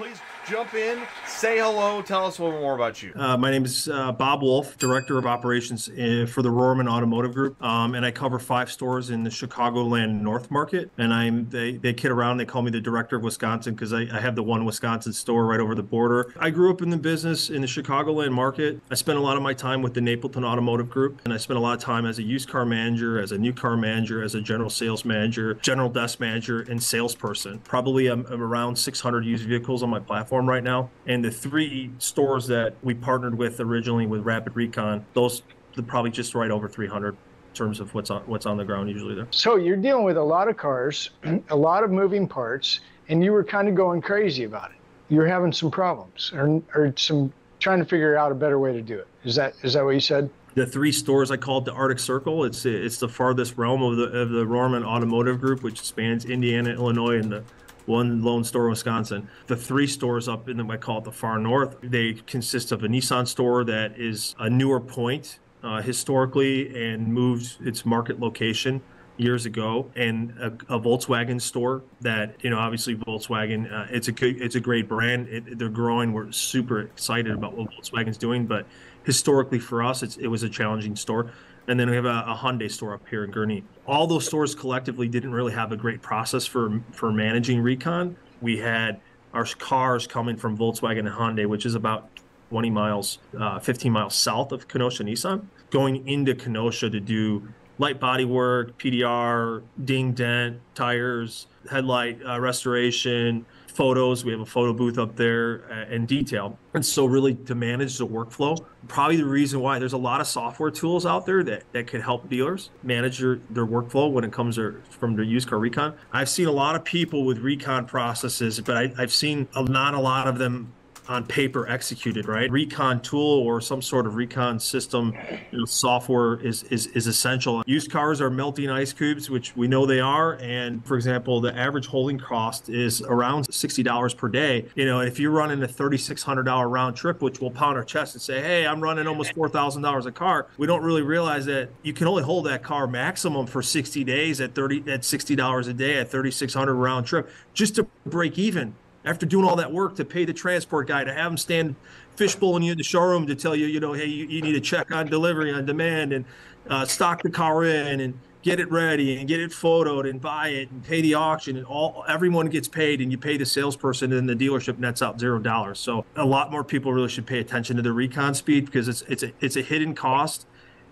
please jump in, say hello, tell us a little more about you. Uh, my name is uh, Bob Wolf, Director of Operations uh, for the Rohrman Automotive Group, um, and I cover five stores in the Chicagoland North Market. And I'm they they kid around, they call me the Director of Wisconsin because I, I have the one Wisconsin store right over the border. I grew up in the business in the Chicagoland market. I spent a lot of my time with the Napleton Automotive Group, and I spent a lot of time as a used car manager, as a new car manager, as a general sales manager, general desk manager, and salesperson. Probably I'm, I'm around 600 used vehicles on my platform right now. And the three stores that we partnered with originally with Rapid Recon, those are probably just right over 300 in terms of what's on what's on the ground usually there. So you're dealing with a lot of cars, a lot of moving parts, and you were kind of going crazy about it. You're having some problems or, or some trying to figure out a better way to do it. Is that is that what you said? the three stores I called the Arctic Circle. It's it's the farthest realm of the of the Rohrman Automotive Group, which spans Indiana, Illinois, and the one lone store in Wisconsin. The three stores up in the, I call it the far north, they consist of a Nissan store that is a newer point uh, historically and moved its market location years ago and a, a, Volkswagen store that you know obviously Volkswagen uh, it's a it's a great brand. It, they're growing. We're super excited about what Volkswagen's doing but historically for us it was a challenging store and then we have a, a, Hyundai store up here in Gurnee. All those stores collectively didn't really have a great process for for managing recon. We had our cars coming from Volkswagen and Hyundai, which is about 20 miles, uh, 15 miles south of Kenosha Nissan, going into Kenosha to do light body work, PDR, ding dent, tires, headlight uh, restoration, photos. We have a photo booth up there uh, in detail. And so, really, to manage the workflow, probably the reason why there's a lot of software tools out there that, that can help dealers manage their, their workflow when it comes to, from their used car recon. I've seen a lot of people with recon processes, but I, I've seen not a lot of them on paper executed, right? Recon tool or some sort of recon system you know, software is, is is essential. Used cars are melting ice cubes, which we know they are. And for example, the average holding cost is around sixty dollars per day. You know, if you're running a thirty six hundred dollar round trip, which will pound our chest and say, "Hey, I'm running almost four thousand dollars a car," we don't really realize that you can only hold that car maximum for sixty days at thirty at sixty dollars a day at thirty six hundred round trip just to break even after doing all that work to pay the transport guy to have him stand fishbowling you in the showroom to tell you, you know, hey, you, you need a check on delivery on demand and uh, stock the car in and get it ready and get it photoed and buy it and pay the auction and all everyone gets paid and you pay the salesperson and the dealership nets out zero dollars. So a lot more people really should pay attention to the recon speed because it's it's a it's a hidden cost.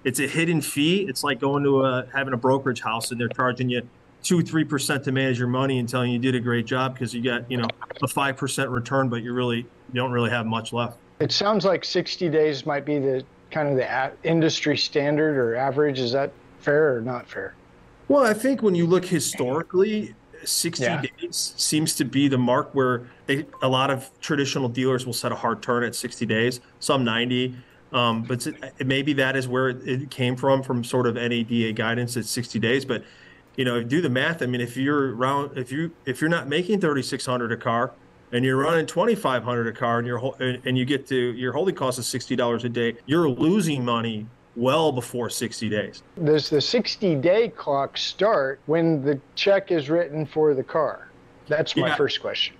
It's a hidden fee. It's like going to a having a brokerage house and they're charging you two three percent to manage your money and telling you did a great job because you got you know a five percent return, but you really you don't really have much left. It sounds like sixty days might be the kind of the industry standard or average. Is that fair or not fair? Well, I think when you look historically, 60 yeah. days seems to be the mark where they, a lot of traditional dealers will set a hard turn at 60 days, some 90. Um, but maybe that is where it came from, from sort of NADA guidance at 60 days. But you know, do the math. I mean, if you're around, if you if you're not making 3,600 a car, and you're running 2,500 a car, and you're and you get to your holding cost is 60 dollars a day, you're losing money well before 60 days. Does the 60 day clock start when the check is written for the car? That's my yeah. first question.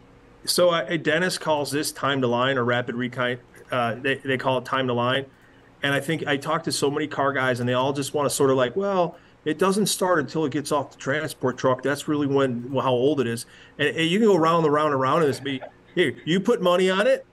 So uh, Dennis calls this time to line or rapid recon. Uh, they, they call it time to line. And I think I talked to so many car guys and they all just want to sort of like, well, it doesn't start until it gets off the transport truck. That's really when well, how old it is. And, and you can go round and round and round and this be here. You put money on it,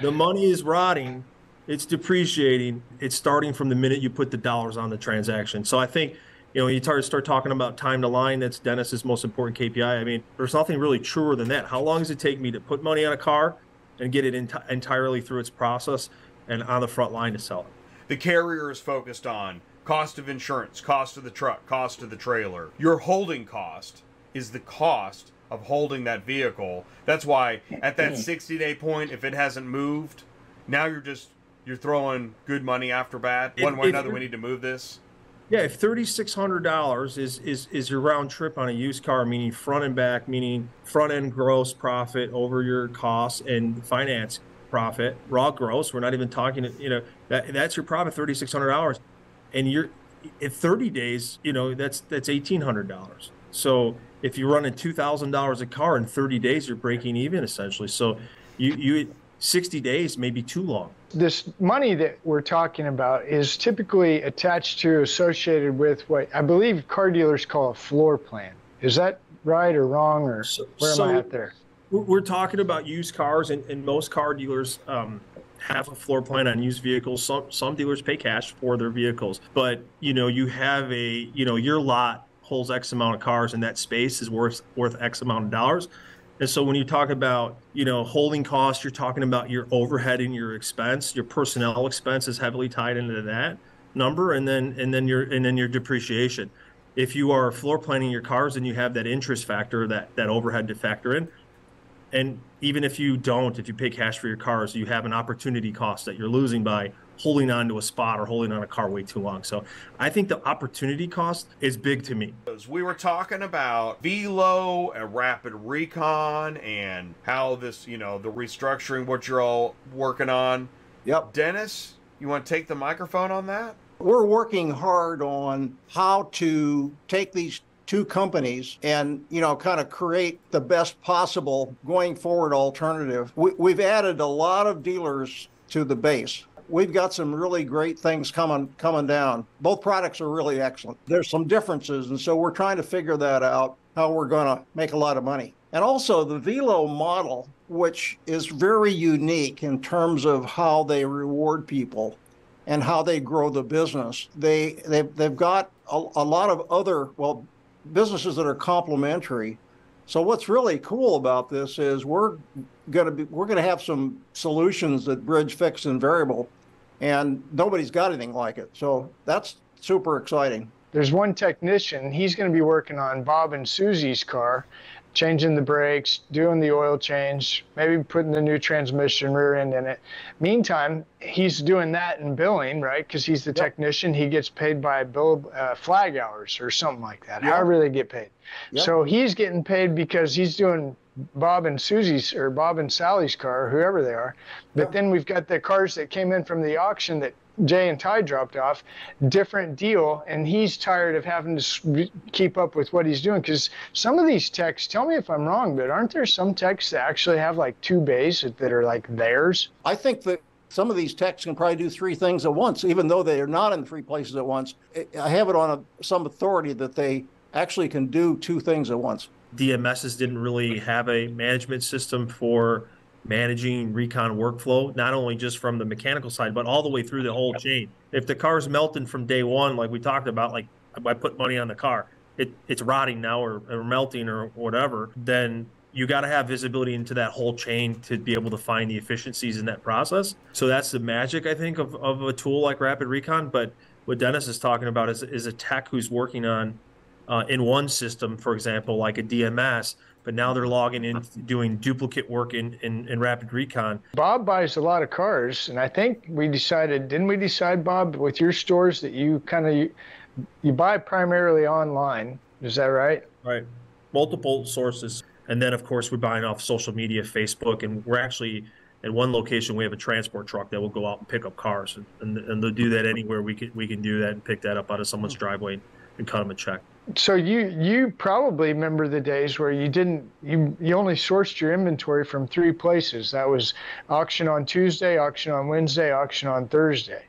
the money is rotting, it's depreciating. It's starting from the minute you put the dollars on the transaction. So I think you know, you start talking about time to line. That's Dennis's most important KPI. I mean, there's nothing really truer than that. How long does it take me to put money on a car and get it enti- entirely through its process and on the front line to sell it? The carrier is focused on cost of insurance, cost of the truck, cost of the trailer. Your holding cost is the cost of holding that vehicle. That's why at that mm-hmm. 60 day point, if it hasn't moved, now you're just you're throwing good money after bad. One way or another, we need to move this. Yeah, if thirty six hundred dollars is is is your round trip on a used car, meaning front and back, meaning front end gross profit over your costs and finance profit, raw gross. We're not even talking. You know that that's your profit, thirty six hundred dollars and you're in 30 days, you know, that's that's $1,800. So if you're running $2,000 a car in 30 days, you're breaking even essentially. So You you 60 days may be too long. This money that we're talking about is typically attached to, associated with what I believe car dealers call a floor plan. Is that right or wrong, or so, where am so I at there? We're talking about used cars, and, and most car dealers um, have a floor plan on used vehicles. Some some dealers pay cash for their vehicles, but you know you have a you know your lot holds X amount of cars, and that space is worth worth X amount of dollars. And so when you talk about, you know, holding costs, you're talking about your overhead and your expense. Your personnel expense is heavily tied into that number, and then and then your and then your depreciation. If you are floor planning your cars and you have that interest factor, that that overhead to factor in, and even if you don't, if you pay cash for your cars, you have an opportunity cost that you're losing by holding on to a spot or holding on a car way too long. So I think the opportunity cost is big to me. As We were talking about Vehlo and Rapid Recon and how this, you know, the restructuring, what you're all working on. Yep. Dennis, you want to take the microphone on that? We're working hard on how to take these two companies and you know kind of create the best possible going forward alternative we, have added a lot of dealers to the base we've got some really great things coming coming down. Both products are really excellent. There's some differences, and so we're trying to figure that out how we're going to make a lot of money. And also the Vehlo model, which is very unique in terms of how they reward people and how they grow the business. They they've, they've got a, a lot of other well businesses that are complementary. So what's really cool about this is we're going to be we're going to have some solutions that bridge fixed and variable and nobody's got anything like it. So that's super exciting. There's one technician, he's going to be working on Bob and Susie's car, changing the brakes, doing the oil change, maybe putting the new transmission rear end in it. Meantime, he's doing that in billing, right? Because he's the yep. technician. He gets paid by bill uh, flag hours or something like that, yep. however they get paid. Yep. So he's getting paid because he's doing Bob and Susie's or Bob and Sally's car, whoever they are. But then we've got the cars that came in from the auction that Jay and Ty dropped off. Different deal, and he's tired of having to keep up with what he's doing because some of these techs. Tell me if I'm wrong, but aren't there some techs that actually have like two bays that are like theirs? I think that some of these techs can probably do three things at once, even though they are not in three places at once. I have it on a, some authority that they actually can do two things at once. DMSs didn't really have a management system for managing recon workflow, not only just from the mechanical side, but all the way through the whole chain. If the car's melting from day one, like we talked about, like I put money on the car, it, it's rotting now or, or melting or whatever, then you got to have visibility into that whole chain to be able to find the efficiencies in that process. So that's the magic, I think, of, of a tool like Rapid Recon. But what Dennis is talking about is, is a tech who's working on uh, in one system, for example, like a DMS, but now they're logging in doing duplicate work in, in, in, Rapid Recon. Bob buys a lot of cars, and I think we decided, didn't we decide, Bob, with your stores that you kind of you, you buy primarily online? Is that right? Right, multiple sources, and then of course we're buying off social media, Facebook, and we're actually at one location we have a transport truck that will go out and pick up cars, and, and, and they'll do that anywhere we can we can do that and pick that up out of someone's driveway and cut them a check so you you probably remember the days where you didn't you you only sourced your inventory from three places. That was auction on Tuesday, auction on Wednesday, auction on Thursday.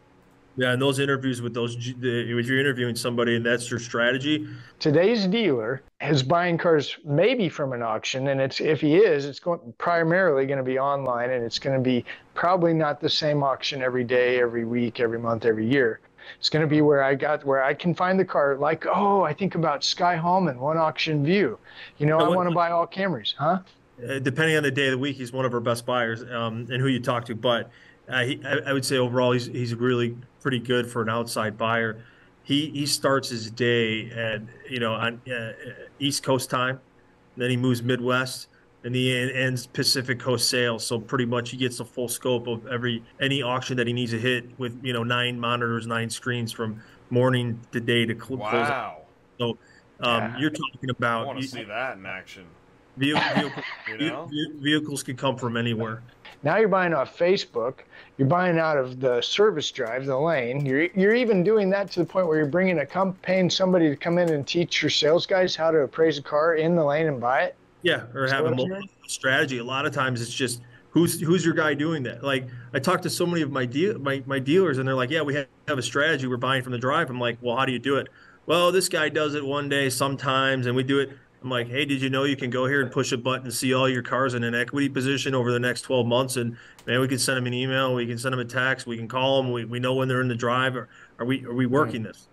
Yeah, and those interviews with those, if you're interviewing somebody and that's your strategy. Today's dealer is buying cars maybe from an auction, and it's if he is, it's going primarily going to be online, and it's going to be probably not the same auction every day, every week, every month, every year. It's going to be where I got where I can find the car. Like, oh, I think about Sky Hallman, one auction view. You know, I want to buy all Camrys, huh? Uh, depending on the day of the week, he's one of our best buyers, um, and who you talk to. But uh, he, I, I, would say overall, he's he's really pretty good for an outside buyer. He he starts his day at you know on uh, East Coast time, then he moves Midwest and the ends Pacific Coast sales. So pretty much he gets the full scope of every any auction that he needs to hit with you know nine monitors, nine screens from morning to day to cl- wow. close. Out. So um, yeah. you're talking about. I want to see that in action. Vehicle, vehicle, you know? Vehicles can come from anywhere. Now you're buying off Facebook. You're buying out of the service drive, the lane. You're you're even doing that to the point where you're bringing a comp, paying somebody to come in and teach your sales guys how to appraise a car in the lane and buy it. Yeah, or have a strategy. A lot of times it's just who's who's your guy doing that? Like I talked to so many of my deal my, my dealers and they're like, yeah, we have a strategy. We're buying from the drive. I'm like, well, how do you do it? Well, this guy does it one day sometimes, and we do it. I'm like, hey, did you know you can go here and push a button and see all your cars in an equity position over the next 12 months? And man, we can send them an email, we can send them a text, we can call them, we, we know when they're in the drive. Are, are we are we working this?